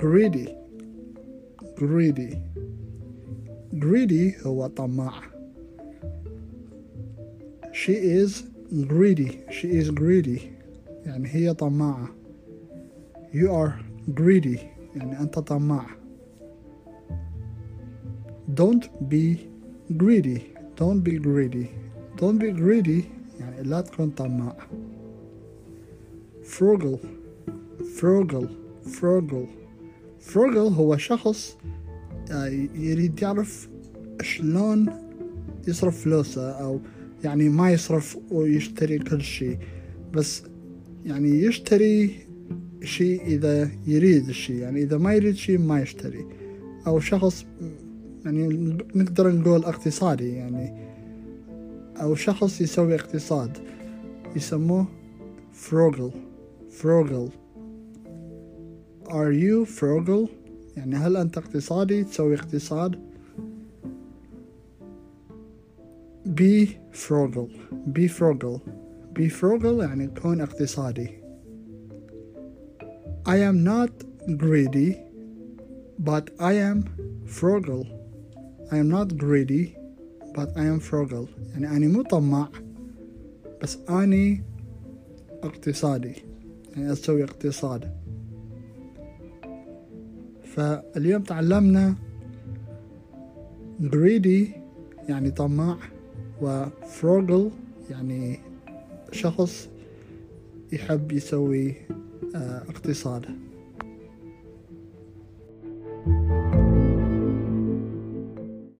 greedy greedy greedy هو طماع she is greedy she is greedy يعني هي طماعة you are greedy يعني أنت طماع don't be greedy don't be greedy don't be greedy يعني لا تكون طماع frugal frugal frugal Frugal هو شخص آه، يريد يعرف شلون يصرف فلوسه أو يعني ما يصرف ويشتري كل شيء. بس يعني يشتري شيء إذا يريد الشيء يعني إذا ما يريد شيء ما يشتري. أو شخص يعني نقدر نقول اقتصادي يعني. أو شخص يسوي اقتصاد يسموه frugal frugal are you frugal يعني هل أنت اقتصادي تسوي اقتصاد be frugal be frugal be frugal يعني كون اقتصادي I am not greedy but I am frugal I am not greedy but I am frugal يعني أنا مو طماع بس أني اقتصادي يعني أسوي اقتصاد فاليوم تعلمنا greedy يعني طماع و frugal يعني شخص يحب يسوي آه، اقتصاد